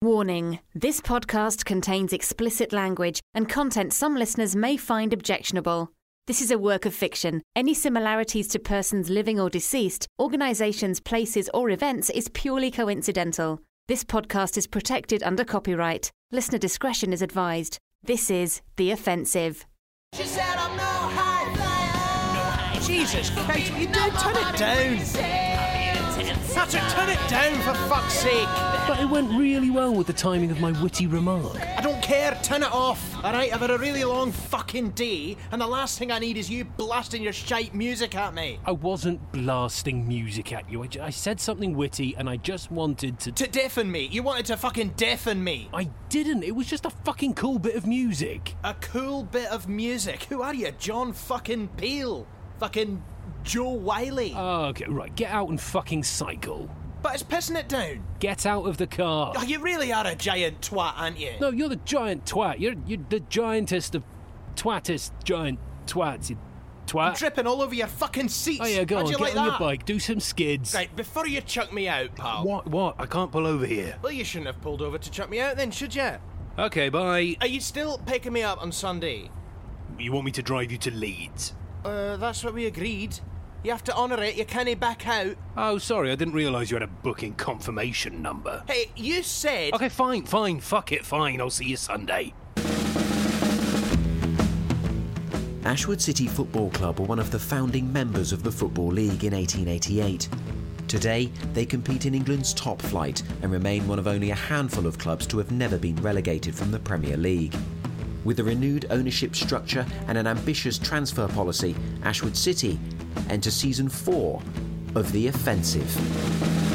Warning this podcast contains explicit language and content some listeners may find objectionable. This is a work of fiction. Any similarities to persons living or deceased, organizations, places, or events is purely coincidental. This podcast is protected under copyright. Listener discretion is advised. This is The Offensive. She said I'm no high flyer. Jesus Christ, you do turn it down? Patrick, turn it down for fuck's sake. But it went really well with the timing of my witty remark. I don't care, turn it off. Alright, I've had a really long fucking day, and the last thing I need is you blasting your shite music at me. I wasn't blasting music at you. I, j- I said something witty and I just wanted to. To deafen me. You wanted to fucking deafen me. I didn't. It was just a fucking cool bit of music. A cool bit of music. Who are you? John fucking Peel? Fucking Jo Whiley? Oh, okay, right. Get out and fucking cycle. but it's pissing it down. Get out of the car. Oh, you really are a giant twat, aren't you? No, you're the giant twat. You're you're the giantest of twattest giant twats. You twat. I'm Dripping all over your fucking seats. Oh yeah, go How'd on. you Get like on that? your bike. Do some skids. Right, before you chuck me out, pal. What? What? I can't pull over here. Well, you shouldn't have pulled over to chuck me out then, should you? Okay, bye. Are you still picking me up on Sunday? You want me to drive you to Leeds? Uh, that's what we agreed. You have to honour it, you can't back out. Oh, sorry, I didn't realise you had a booking confirmation number. Hey, you said. Okay, fine, fine, fuck it, fine. I'll see you Sunday. Ashwood City Football Club were one of the founding members of the Football League in 1888. Today, they compete in England's top flight and remain one of only a handful of clubs to have never been relegated from the Premier League. With a renewed ownership structure and an ambitious transfer policy, Ashwood City enter season four of The Offensive.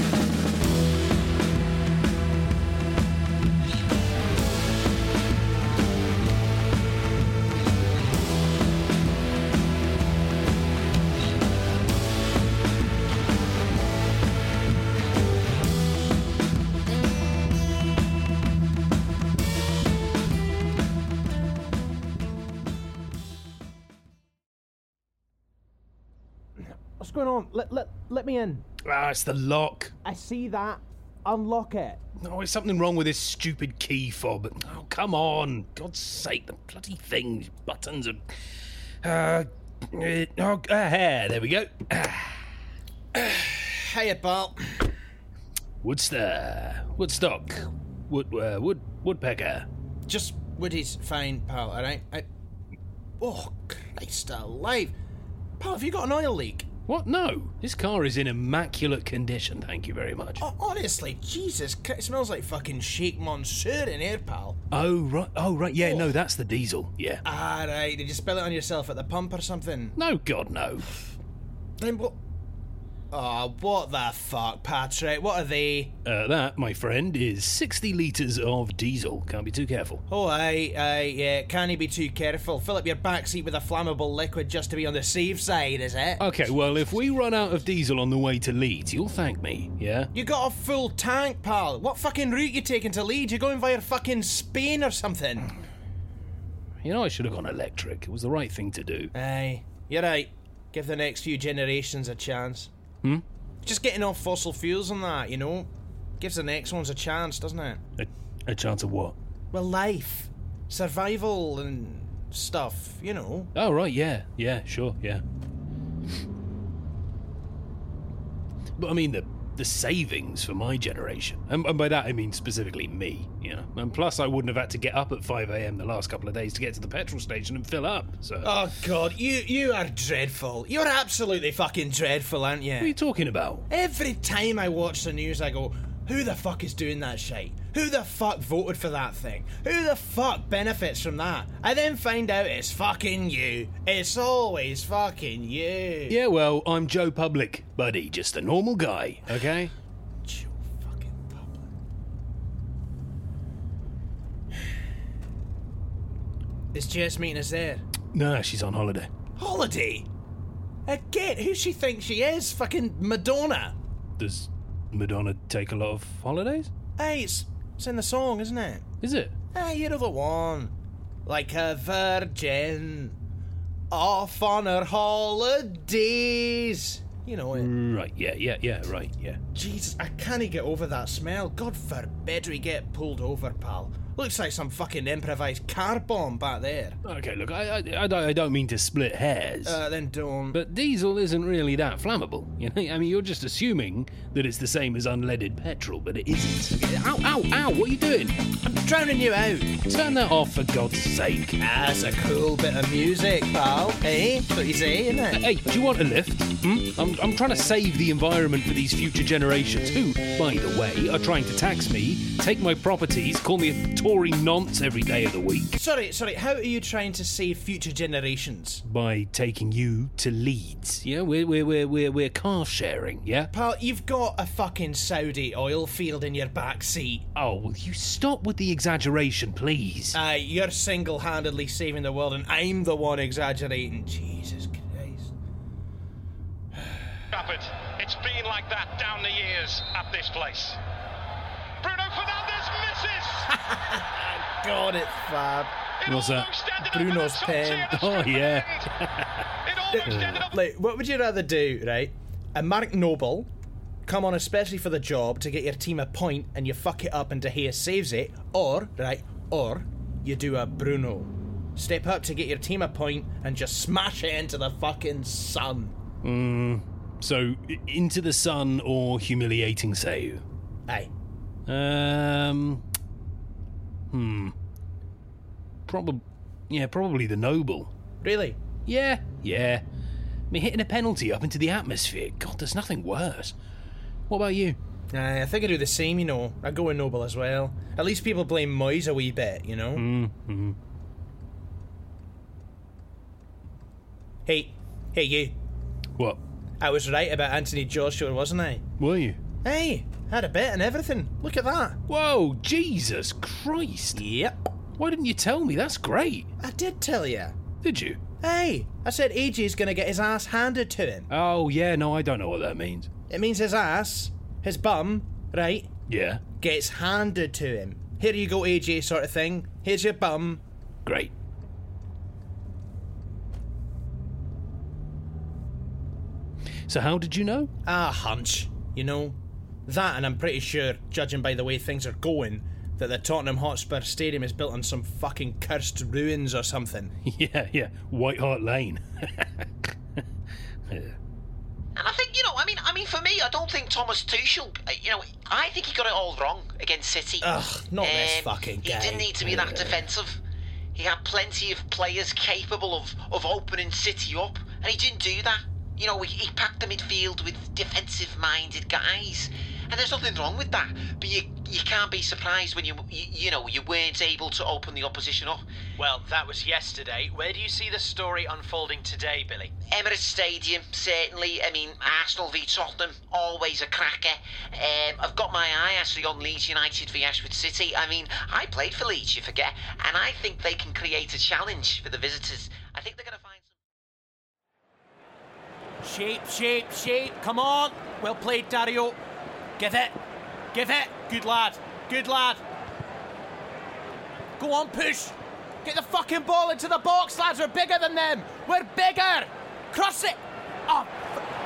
Going on? Let, let, let me in. Ah, it's the lock. I see that. Unlock it. Oh, there's something wrong with this stupid key fob. Oh, come on. God's sake, the bloody thing. Buttons are. Uh. uh, oh, uh, here, there we go. Hiya, pal. Woodster. Woodstock. Wood. Uh, wood. Woodpecker. Just Woody's fine, pal, alright? I... Oh, Christ alive. Pal, have you got an oil leak? What? No. This car is in immaculate condition, thank you very much. Oh, honestly, Jesus it smells like fucking Sheikh Mansour in here, pal. Oh, right. Oh, right. Yeah, no, that's the diesel. Yeah. Ah, right. Did you spill it on yourself at the pump or something? No, God, no. Then what? Oh, what the fuck, Patrick? What are they? Uh, that, my friend, is 60 litres of diesel. Can't be too careful. Oh, aye, aye, yeah. Can you be too careful? Fill up your backseat with a flammable liquid just to be on the safe side, is it? Okay, well, if we run out of diesel on the way to Leeds, you'll thank me, yeah? You got a full tank, pal. What fucking route you taking to Leeds? You're going via fucking Spain or something? You know, I should have gone electric. It was the right thing to do. Aye, you're right. Give the next few generations a chance. Hmm? Just getting off fossil fuels and that, you know, gives the next ones a chance, doesn't it? A, a chance of what? Well, life, survival, and stuff, you know. Oh, right, yeah. Yeah, sure, yeah. But I mean, the the savings for my generation. And, and by that, I mean specifically me, you know. And plus, I wouldn't have had to get up at 5 a.m. the last couple of days to get to the petrol station and fill up. So, Oh God, you you are dreadful. You're absolutely fucking dreadful, aren't you? what are you you? talking about? Every time I watch the news, I go, "Who the fuck is doing that shit? Who the fuck voted for that thing? Who the fuck benefits from that?" I then find out it's fucking you. It's always fucking you. Yeah, well, I'm Joe Public, buddy. Just a normal guy, okay? Joe fucking Public. Is Jess meeting us there? No, she's on holiday. Holiday? Again, who she thinks she is? Fucking Madonna. Does Madonna take a lot of holidays? Hey, it's, it's in the song, isn't it? Is it? Hey, you're the one. Like a virgin. Off on her holidays. You know it. Right, yeah, yeah, yeah, right, yeah. Jesus, I can't get over that smell. God forbid we get pulled over, pal. Looks like some fucking improvised car bomb back there. Okay, look, I, I, I, don't, I don't mean to split hairs. Uh, then don't. But diesel isn't really that flammable. You know, I mean, you're just assuming that it's the same as unleaded petrol, but it isn't. Okay, Ow, ow, ow! What are you doing? I'm drowning you out. Turn that off for God's sake. That's a cool bit of music, pal. Hey, that's what you say, isn't it? Hey, do you want a lift? Hmm? I'm, I'm trying to save the environment for these future generations, who, by the way, are trying to tax me, take my properties, call me a Tory nonce every day of the week Sorry, sorry. How are you trying to save future generations? by taking you to Leeds. Yeah, we're we're we're we're, we're car sharing. Yeah. Pal, you've got a fucking Saudi oil field in your back seat. Oh, will you stop with the exaggeration, please? Uh, you're single handedly saving the world, and I'm the one exaggerating. Jesus Christ. Rapid. It's been like that down the years at this place. Bruno Fernandes misses. God, it's fab. It What's that? almost ended up Bruno's with a pen. touch here Oh, yeah. end. It almost ended up. Like, what would you rather do, right? A Mark Noble come on especially for the job to get your team a point and you fuck it up and De Gea saves it, or, right, or you do a Bruno. Step up to get your team a point and just smash it into the fucking sun. So, into the sun or humiliating save? Aye. Um. Hmm. Probably. Yeah, probably the noble. Really? Yeah, yeah. I mean, hitting a penalty up into the atmosphere. God, there's nothing worse. What about you? Aye, I think I do the same, you know. I go with Noble as well. At least people blame Moyes a wee bit, you know? Mm-hmm. Hey, hey, you. What? I was right about Anthony Joshua, wasn't I? Were you? Hey, had a bet and everything. Look at that. Whoa, Jesus Christ! Yep. Why didn't you tell me? That's great. I did tell you. Did you? Hey, I said AJ's gonna get his ass handed to him. Oh, yeah, no, I don't know what that means. It means his ass, his bum, right, Yeah, gets handed to him. Here you go, AJ, sort of thing. Here's your bum. great. So, how did you know? Ah, hunch. You know? That, and I'm pretty sure, judging by the way things are going, that the Tottenham Hotspur Stadium is built on some fucking cursed ruins or something. yeah, yeah, White Hart Lane. And I think, you know, I mean, I mean, for me, I don't think Thomas Tuchel, uh, you know, I think he got it all wrong against City. Ugh, not this Um, fucking He didn't need to be that defensive. He had plenty of players capable of, of opening City up, and he didn't do that. You know, he, he packed the midfield with defensive-minded guys, and there's nothing wrong with that. But you you can't be surprised when you you, you know you weren't able to open the opposition up. Well, that was yesterday. Where do you see the story unfolding today, Billy? Emirates Stadium, certainly. I mean, Arsenal v Tottenham, always a cracker. Um, I've got my eye actually on Leeds United v Ashwood City. I mean, I played for Leeds, you forget, and I think they can create a challenge for the visitors. I think they're going to find some. Shape, shape, shape. Come on. Well played, Dario. Give it. Give it. Good lad. Good lad. Go on, push. Get the fucking ball into the box, lads. We're bigger than them. We're bigger. Cross it. Oh,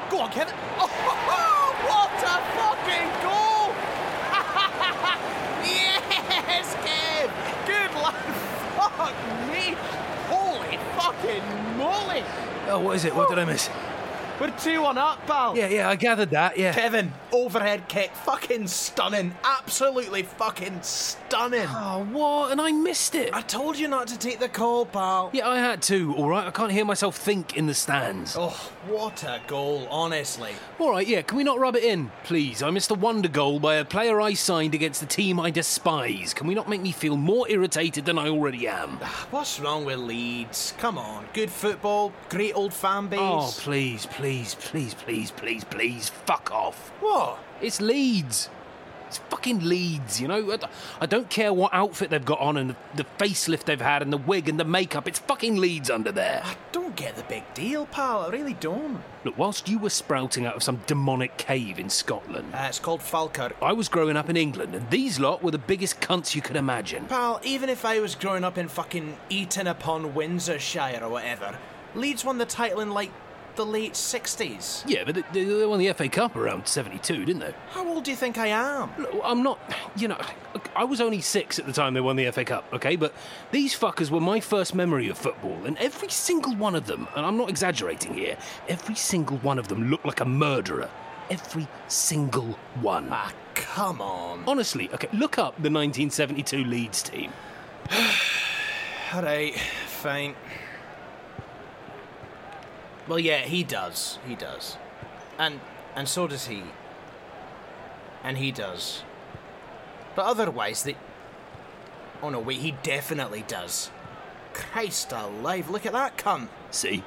go on, Kevin. Oh, what a fucking goal. yes, Kev. Good lad. Fuck me. Holy fucking moly. Oh, what is it? What did I miss? We're 2 1 up, pal. Yeah, yeah, I gathered that, yeah. Kevin, overhead kick. Fucking stunning. Absolutely fucking stunning. Oh, what? And I missed it. I told you not to take the call, pal. Yeah, I had to, alright? I can't hear myself think in the stands. Oh, what a goal, honestly. Alright, yeah, can we not rub it in, please? I missed a wonder goal by a player I signed against the team I despise. Can we not make me feel more irritated than I already am? Ah, what's wrong with Leeds? Come on. Good football, great old fan base. Oh, please, please, please, please, please, please, fuck off. What? It's Leeds. It's fucking Leeds, you know? I don't care what outfit they've got on and the, facelift they've had and the wig and the makeup. It's fucking Leeds under there. I don't get the big deal, pal. I really don't. Look, whilst you were sprouting out of some demonic cave in Scotland, Uh, it's called Falkirk. I was growing up in England and these lot were the biggest cunts you could imagine. Pal, even if I was growing up in fucking Eton upon Windsorshire or whatever, Leeds won the title in like the late 60s. Yeah, but they, they won the FA Cup around 72, didn't they? How old do you think I am? Look, I'm not, you know, I was only six at the time they won the FA Cup, okay? But these fuckers were my first memory of football, and every single one of them, and I'm not exaggerating here, every single one of them looked like a murderer. Every single one. Ah, come on. Honestly, okay, look up the 1972 Leeds team. Alright, fine. Well, yeah, he does. He does. And and so does he. And he does. But otherwise, they. Oh no, wait, he definitely does. Christ alive, look at that cunt. See?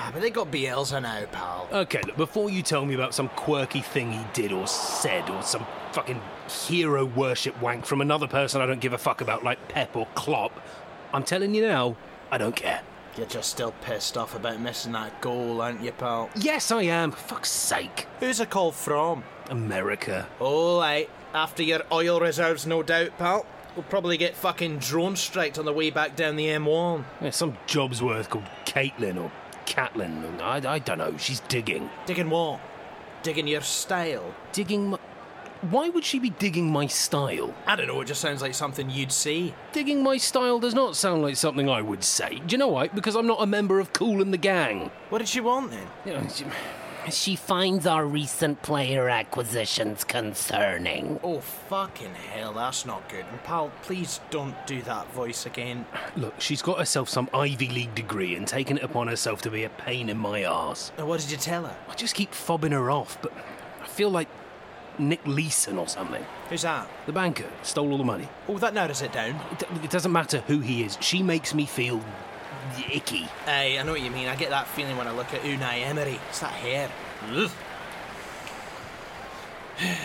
Ah, but they got Bielsa now, pal. Okay, look, before you tell me about some quirky thing he did or said, or some fucking hero worship wank from another person I don't give a fuck about, like Pep or Klopp, I'm telling you now, I don't care. You're just still pissed off about missing that goal, aren't you, pal? Yes, I am. For fuck's sake. Who's a call from? America. Oh, aye. After your oil reserves, no doubt, pal. We'll probably get fucking drone striked on the way back down the M1. Yeah, some job's worth called Caitlin or Catlin. I, I don't know. She's digging. Digging what? Digging your style? Digging my. Why would she be digging my style? I don't know, it just sounds like something you'd say. Digging my style does not sound like something I would say. Do you know why? Because I'm not a member of Cool and the Gang. What did she want then? You know, she- She finds our recent player acquisitions concerning. Oh, fucking hell, that's not good. And pal, please don't do that voice again. Look, she's got herself some Ivy League degree and taken it upon herself to be a pain in my arse. Now, what did you tell her? I just keep fobbing her off, but I feel like Nick Leeson or something. Who's that? The banker stole all the money. Oh, that narrows it down. It, it doesn't matter who he is. She makes me feel icky. Aye, I know what you mean. I get that feeling when I look at Unai Emery. It's that hair. Ugh.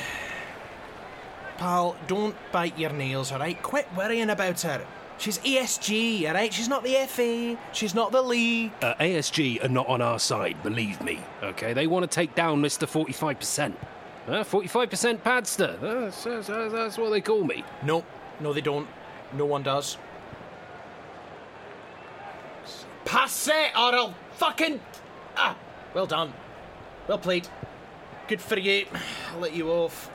Pal, don't bite your nails, alright? Quit worrying about her. She's ESG, alright? She's not the FA. She's not the league. Uh, ASG are not on our side, believe me. Okay, they want to take down Mr. 45%. Uh, 45% Padster. That's, that's, that's what they call me. No, no, they don't. No one does. Pass it, or I'll fucking. Ah, well done. Well played. Good for you. I'll let you off.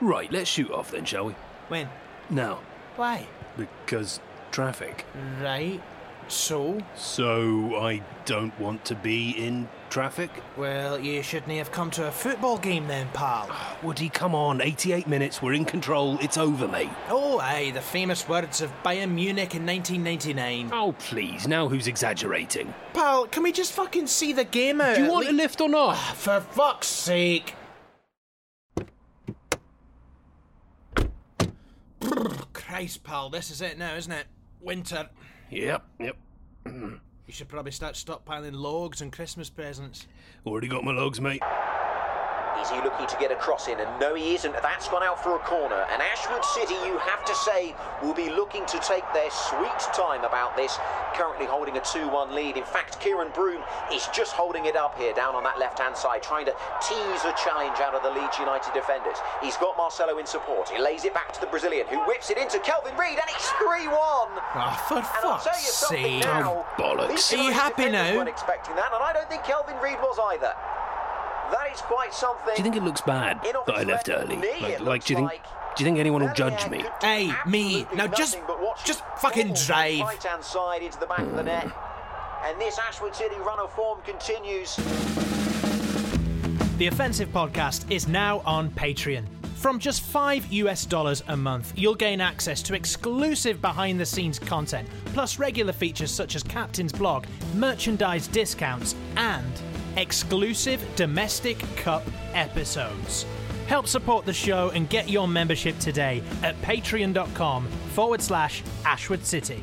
Right, let's shoot off then, shall we? When? Now, Why? because traffic. Right. So? So I don't want to be in traffic? Well, you shouldn't have come to a football game then, pal. Woody, come on. 88 minutes, we're in control. It's over, mate. Oh, aye, the famous words of Bayern Munich in 1999. Oh, please, now who's exaggerating? Pal, can we just fucking see the game out? Do you want a lift or not? For fuck's sake. Christ, pal, this is it now, isn't it? Winter. Yep, yep. You should probably start stockpiling logs and Christmas presents. Already got my logs, mate. Is he looking to get a cross in? And no, he isn't. That's gone out for a corner. And Ashwood City, you have to say, will be looking to take their sweet time about this. Currently holding a 2 1 lead. In fact, Kieran Broom is just holding it up here down on that left hand side, trying to tease a challenge out of the Leeds United defenders. He's got Marcelo in support. He lays it back to the Brazilian, who whips it into Kelvin Reid, and it's 3 1. Ah, for And I'll tell you fuck's something sake. now. bollocks. Are you happy defenders now? weren't expecting that, and I don't think Kelvin Reid was either. That is quite something. Do you think it looks bad that I left left early? Like, like, do you think? like. Do you think anyone will judge me? Hey, me. absolutely Now just- but just fucking fall drive. Right-hand side into the back of the mm. net. And this Ashwood City run of form continues. The Offensive Podcast is now on Patreon. From just 5 US dollars a month, you'll gain access to exclusive behind the scenes content, plus regular features such as Captain's blog, merchandise discounts, and exclusive domestic cup episodes. Help support the show and get your membership today at patreon.com forward slash Ashwood City.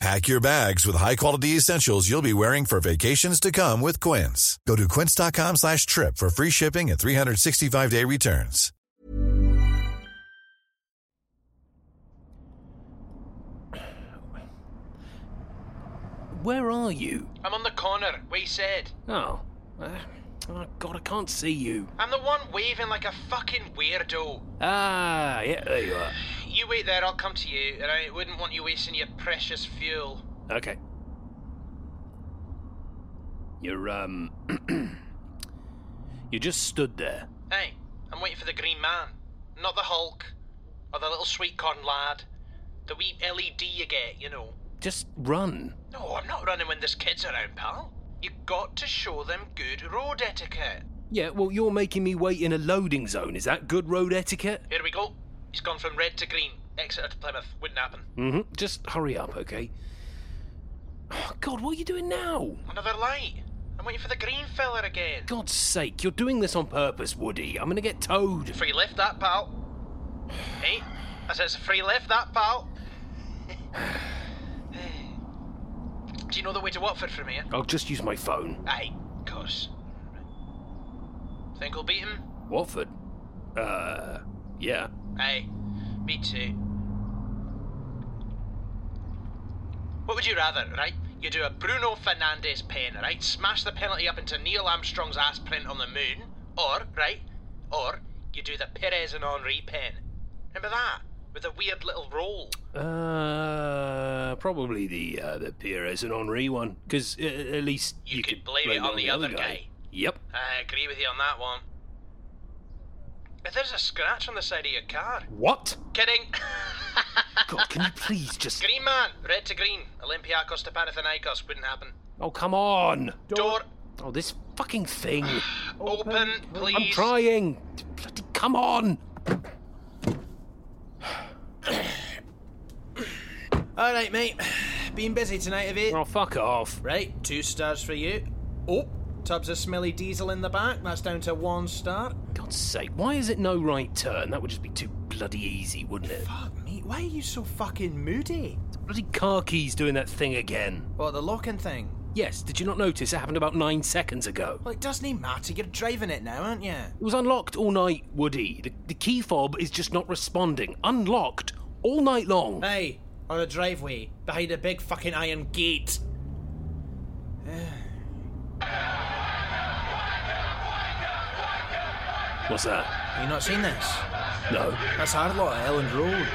Pack your bags with high-quality essentials you'll be wearing for vacations to come with Quince. Go to quince.com slash trip for free shipping and 365-day returns. Where are you? I'm on the corner, we said. Oh. Uh, oh, God, I can't see you. I'm the one waving like a fucking weirdo. Ah, yeah, there you are. You wait there, I'll come to you, and I wouldn't want you wasting your precious fuel. Okay. You're, um. you just stood there. Hey, I'm waiting for the Green Man. Not the Hulk. Or the little sweet corn lad. The wee LED you get, you know. Just run. No, I'm not running when there's kids around, pal. You got to show them good road etiquette. Yeah, well, you're making me wait in a loading zone. Is that good road etiquette? Here we go. He's gone from red to green. Exeter to Plymouth. Wouldn't happen. Mm-hmm. Just hurry up, okay? Oh, God, what are you doing now? Another light. I'm waiting for the green fella again. God's sake, you're doing this on purpose, Woody. I'm gonna get towed. Free lift, that pal. hey, I said it's a free lift, that pal. Do you know the way to Watford from here? I'll just use my phone. Aye, of course. Think we'll beat him? Watford? Uh, yeah. Aye, me too. What would you rather, right? You do a Bruno Fernandes pen, right? Smash the penalty up into Neil Armstrong's ass print on the moon, or, right? Or you do the Pires and Henry pen. Remember that? With a weird little roll. Uh, probably the uh, the Pires and Henry one, because uh, at least You, you, could blame it on the other guy. Yep. I agree with you on that one. If there's a scratch on the side of your car. What? Kidding. God, can you please just? Green man, red to green. Olympiacos to Panathinaikos wouldn't happen. Oh, come on. Door Oh, this fucking thing. open, please. I'm trying. Bloody, come on. All right, mate. Been busy tonight, have you? Oh, fuck off. Right, two stars for you. Oh, tubs of smelly diesel in the back. That's down to one star. God's sake, why is it no right turn? That would just be too bloody easy, wouldn't it? Fuck me, why are you so fucking moody? Bloody car keys doing that thing again. What, the locking thing? Yes, did you not notice it happened about nine seconds ago? Well, it doesn't even matter. You're driving it now, aren't you? It was unlocked all night, Woody. The, the key fob is just not responding. Unlocked all night long. Hey, on the driveway, behind a big fucking iron gate. What's that? You not seen this? No. That's Hardlot at Elland Road.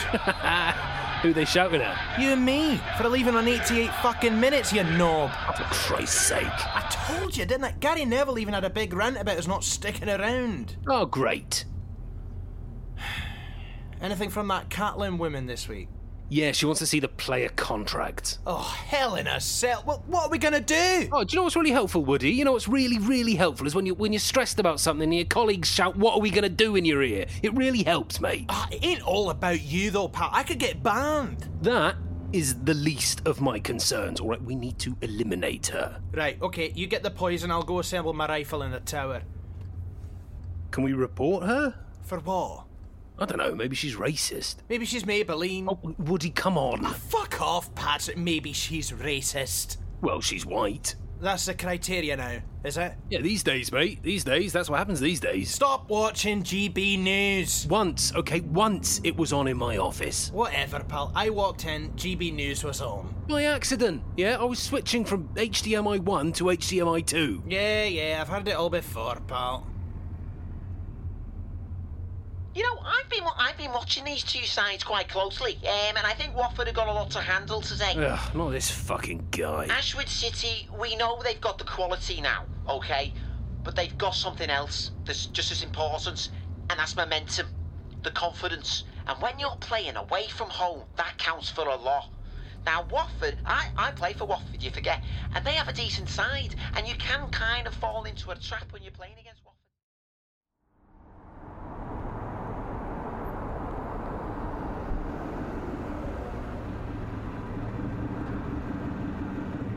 Who they shouting at? You and me for leaving on 88 fucking minutes, you knob. For Christ's sake. I told you, didn't I? Gary Neville even had a big rant about us not sticking around. Oh, great. Anything from that Catlin woman this week? Yeah, she wants to see the player contract. Oh, hell in a cell. Well, what are we going to do? Oh, do you know what's really helpful, Woody? You know what's really, really helpful is when you when you're stressed about something and your colleagues shout, "What are we going to do?" in your ear. It really helps, mate. Ah, it ain't all about you, though, pal. I could get banned. That is the least of my concerns. All right, we need to eliminate her. Right, okay, you get the poison, I'll go assemble my rifle in the tower. Can we report her? For what? I don't know. Maybe she's racist. Maybe she's Maybelline. Oh, Woody, come on. Ah, fuck off, Pat. Maybe she's racist. Well, she's white. That's the criteria now, is it? Yeah, these days, mate. These days, that's what happens these days. Stop watching GB News. Once, okay, once it was on in my office. Whatever, pal. I walked in, GB News was on. By accident. Yeah, I was switching from HDMI 1 to HDMI 2. Yeah, yeah, I've heard it all before, pal. You know, I've been I've been watching these two sides quite closely, um, and I think Watford have got a lot to handle today. Ugh, not this fucking guy. Ashwood City, we know they've got the quality now, okay, but they've got something else that's just as important, and that's momentum, the confidence. And when you're playing away from home, that counts for a lot. Now, Watford, I, I play for Watford, you forget, and they have a decent side, and you can kind of fall into a trap when you're playing against Watford.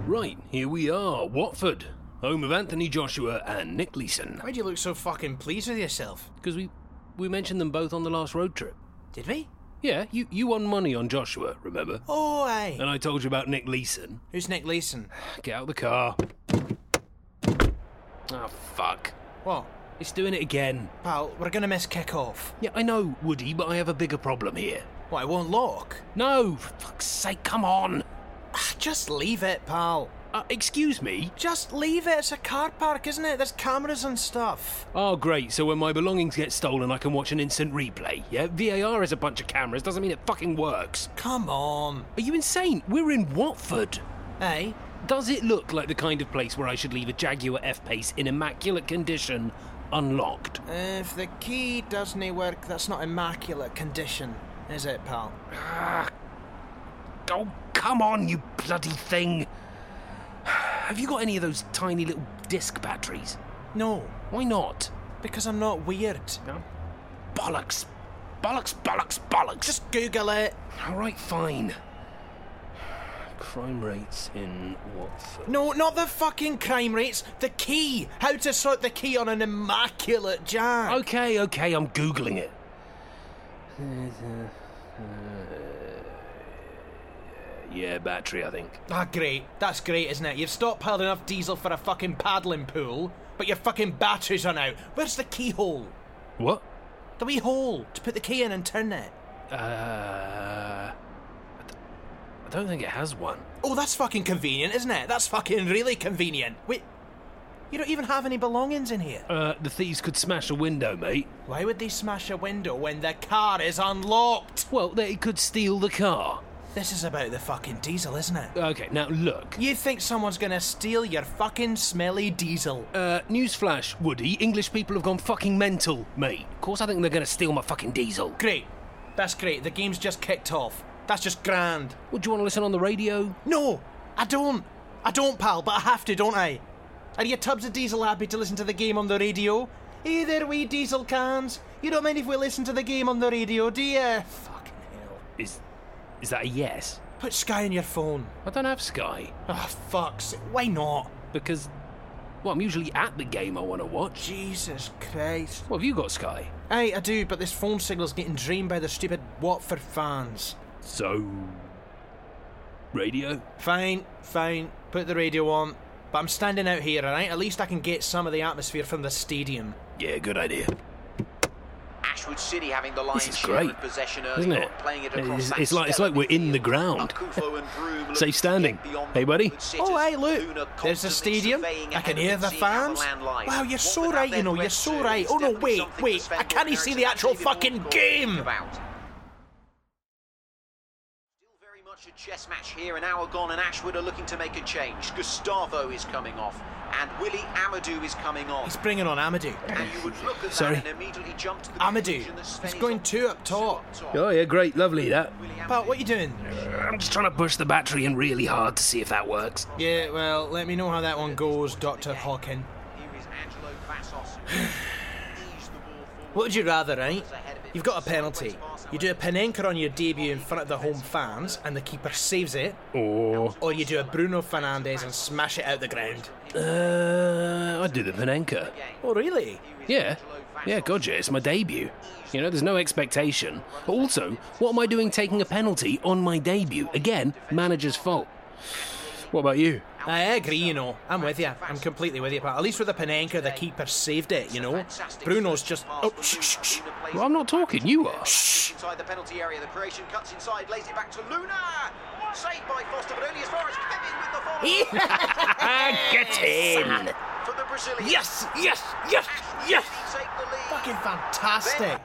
Right, here we are, Watford, home of Anthony Joshua and Nick Leeson. Why'd you look so fucking pleased with yourself? Because we we mentioned them both on the last road trip. Did we? Yeah, you, you won money on Joshua, remember? Oh, aye. And I told you about Nick Leeson. Who's Nick Leeson? Get out of the car. Oh, fuck. What? It's doing it again. Pal, we're gonna miss kick-off. Yeah, I know, Woody, but I have a bigger problem here. What, it won't lock? No, for fuck's sake, come on. Ah, Just leave it, pal. Uh, excuse me? Just leave it. It's a car park, isn't it? There's cameras and stuff. Oh, great. So when my belongings get stolen, I can watch an instant replay. Yeah, VAR is a bunch of cameras. Doesn't mean it fucking works. Come on. Are you insane? We're in Watford. Hey? Does it look like the kind of place where I should leave a Jaguar F Pace in immaculate condition, unlocked? If the key doesn't work, that's not immaculate condition, is it, pal? Ah. Oh, come on, you bloody thing. Have you got any of those tiny little disc batteries? No. Why not? Because I'm not weird. No. Bollocks. Bollocks, bollocks, bollocks. Just Google it. Alright, fine. Crime rates in Watford. No, not the fucking crime rates. The key. How to sort the key on an immaculate jag. Okay, okay, I'm Googling it. Yeah, battery, I think. Ah, great. That's great, isn't it? You've stockpiled enough diesel for a fucking paddling pool, but your fucking batteries are out. Where's the keyhole? What? The wee hole to put the key in and turn it. Uh. I don't think it has one. Oh, that's fucking convenient, isn't it? That's fucking really convenient. Wait, you don't even have any belongings in here. Uh, the thieves could smash a window, mate. Why would they smash a window when the car is unlocked? Well, they could steal the car. This is about the fucking diesel, isn't it? Okay, now look. You think someone's gonna steal your fucking smelly diesel? Uh, newsflash, Woody. English people have gone fucking mental, mate. Of course I think they're gonna steal my fucking diesel. Great. That's great. The game's just kicked off. That's just grand. Would you want to listen on the radio? No, I don't. I don't, pal, but I have to, don't I? Are you tubs of diesel happy to listen to the game on the radio? Hey there, wee diesel cans. You don't mind if we listen to the game on the radio, do you? Fucking hell. Is is that a yes? Put Sky on your phone. I don't have Sky. Oh, fuck's Why not? Because, well, I'm usually at the game I want to watch. Jesus Christ. Well, have you got Sky? Aye, I do, but this phone signal's getting drained by the stupid Watford fans. So. Radio? Fine, fine. Put the radio on. but I'm standing out here, alright? At least I can get some of the atmosphere from the stadium. Yeah, good idea. Ashwood City having the lion's This is great, of possession early isn't it? playing it across It's, it's like it's like we're in the ground. Safe standing. Hey, buddy. Oh, hey, look. There's a stadium. I can hear the fans. Wow, you're so right, you know. You're so right. Oh, no, wait, wait. I can't even see the actual fucking game. Much a chess match here, an hour gone, and Ashwood are looking to make a change. Gustavo is coming off, and Willie Amadou is coming on. He's bringing on Amadou. And you would look at Sorry. that and immediately jump to the Amadou. He's going two up top. Oh yeah, great, lovely that. Pal, what are you doing? I'm just trying to push the battery in really hard to see if that works. Yeah, well, let me know how that one goes, Dr. Hawkin. What would you rather, right? You've got a penalty. You do a Panenka on your debut in front of the home fans and the keeper saves it, Or or you do a Bruno Fernandes and smash it out the ground. uh, I'd do the Panenka. Oh, really? Yeah, yeah, God, yeah, it's my debut. You know, there's no expectation. But also, what am I doing taking a penalty on my debut? Again, manager's fault. What about you? I agree, you know. I'm with you. I'm completely with you, but At least with the Panenka, the keeper saved it, you know. Bruno's just. Oh, shh, shh, shh. Well, I'm not talking, you are. Inside the penalty area, the Croatian cuts inside, lays it back to Luna. Saved by Foster, but only as far as Kevin with the follow. Get in! For the Brazilian. Yes, yes, yes, yes! Fucking fantastic.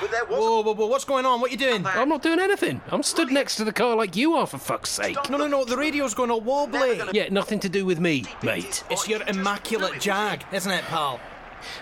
But there was Whoa, whoa, whoa, what's going on? What are you doing? I'm not doing anything. I'm stood next to the car like you are, for fuck's sake. No, no, no, the radio's going all wobbly. Yeah, nothing to do with me, mate. It's your immaculate jag, isn't it, pal?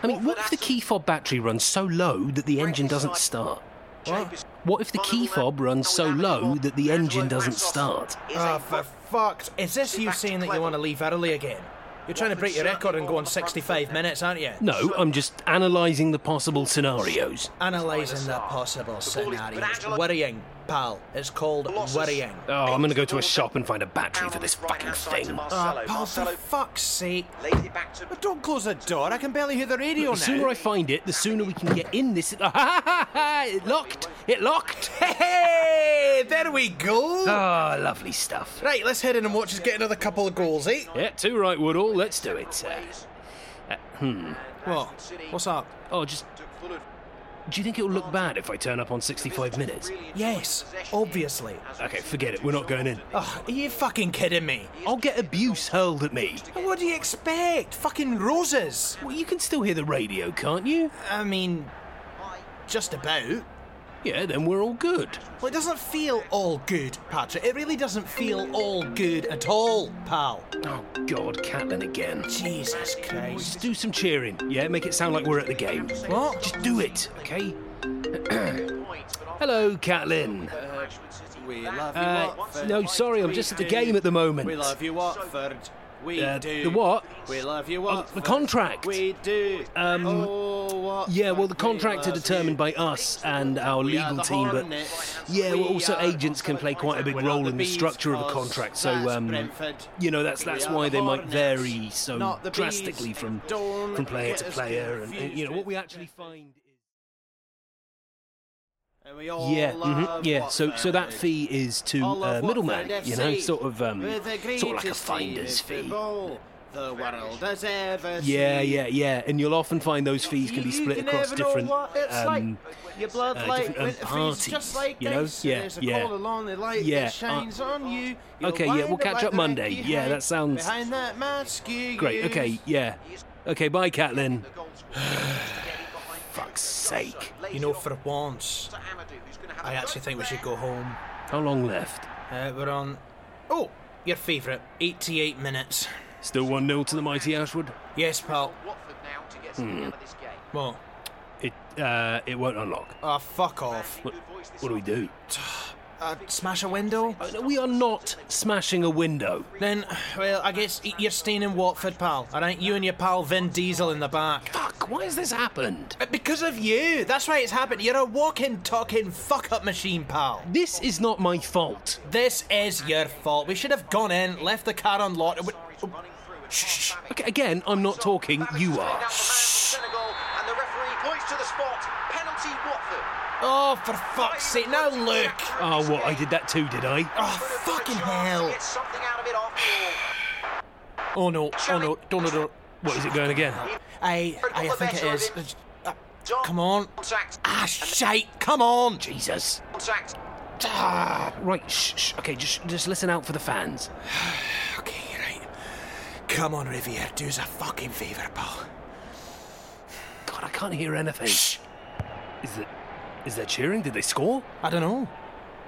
I mean, what if the key fob battery runs so low that the engine doesn't start? What? What if the key fob runs so low that the engine doesn't start? Oh, for fuck's... Is this you saying that you want to leave early again? You're trying to break your record and go on 65 minutes, aren't you? No, I'm just analysing the possible scenarios. Analysing the possible scenarios. Worrying, pal. It's called worrying. Oh, I'm gonna go to a shop and find a battery for this fucking thing. Oh, pal, for fuck's sake. But don't close the door. I can barely hear the radio now. The sooner. I find it, the sooner we can get in this. it locked! It locked! Hey, there we go. Oh, lovely stuff. Right, let's head in and watch us get another couple of goals, eh? Yeah, two right, Woodall. Let's do it. Uh, uh, hmm. What? What's up? Oh, just. Do you think it'll look bad if I turn up on 65 minutes? Yes, obviously. Okay, forget it. We're not going in. Oh, are you fucking kidding me? I'll get abuse hurled at me. What do you expect? Fucking roses. Well, you can still hear the radio, can't you? I mean, just about. Yeah, then we're all good. Well, it doesn't feel all good, Patrick. It really doesn't feel all good at all, pal. Oh, God, Catlin again. Jesus Christ. Just do some cheering, yeah? Make it sound like we're at the game. What? Just do it, okay? Hello, Catlin. We love Uh, no, sorry, I'm just at the game at the moment. We love you, Watford. We Uh, do. the what? We love you, Oh, the contract. We do. Um, oh, Watford, Yeah, well, the we contracts are determined by us and our We legal team, but yeah, well, also agents can play quite a big role the in the structure of a contract. So, um, you know, that's that's why the they might vary so not the Bees. drastically from Don't from player to player, and, and, you know what we actually find. And we all Yeah, love mhm, yeah. So, so that fee is to All uh, middleman. You know, sort of, um, sort of like a finder's fee. football The world has ever Yeah, seen. yeah, yeah. And you'll often find those fees can be split you across different. um, like. Uh, different, um, parties, like you know? dice. Yeah, a yeah. call along the light Yeah, that shines on you. Okay, yeah, we'll catch up Monday. Yeah, that sounds behind that mask you great. use. Okay, yeah. Okay, bye, Catlin. Fuck's sake. You know, for once, I actually think we should go home. How long left? Uh, we're on. Oh, your favourite, 88 minutes. Still 1 0 to the mighty Ashwood? Yes, pal. Hmm. What? It, uh, it won't unlock. Oh, fuck off. What, what do we do? Uh, smash a window? Uh, we are not smashing a window. Then, well, I guess you're staying in Watford, pal. Alright, you and your pal Vin Diesel in the back. Fuck, why has this happened? Uh, Because of you. That's why it's happened. You're a walking, talking fuck up machine, pal. This is not my fault. This is your fault. We should have gone in, left the car unlocked. Shh. Okay, again, I'm not talking, you are. Senegal, Oh, for fuck's sake, now look. Oh, what? I did that too, did I? Oh, fucking hell. Get something out of it after all. Oh no, oh no, don't, no, don't. What, is it going again? I, I, I think it is. Uh, come on. Ah, shite, come on. Jesus. Ah, right, shh, shh. Okay, just, just listen out for the fans. okay, right. Come on, Riviere, do us a fucking favour, pal. God, I can't hear anything. Shh. Is it? Is there cheering? Did they score? I don't know.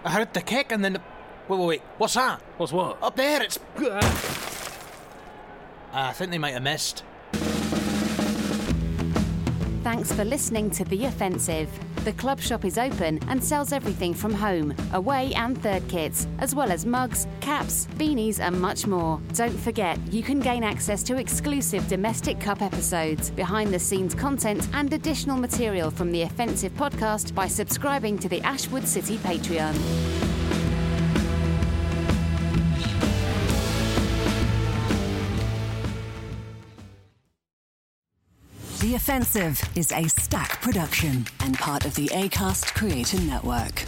I heard the kick and then the... Wait, wait, wait. What's that? What's what? Up there, it's... Uh, I think they might have missed. Thanks for listening to The Offensive. The club shop is open and sells everything from home, away, and third kits, as well as mugs, caps, beanies, and much more. Don't forget, you can gain access to exclusive domestic cup episodes, behind the scenes content, and additional material from the Offensive podcast by subscribing to the Ashwood City Patreon. Offensive is Acast production and part of the ACAST Creator Network.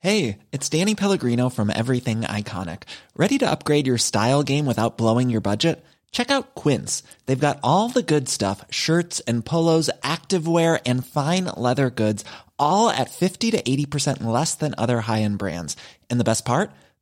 Hey, it's Danny Pellegrino from Everything Iconic. Ready to upgrade your style game without blowing your budget? Check out Quince. They've got all the good stuff shirts and polos, activewear, and fine leather goods, all at 50 to 80% less than other high end brands. And the best part?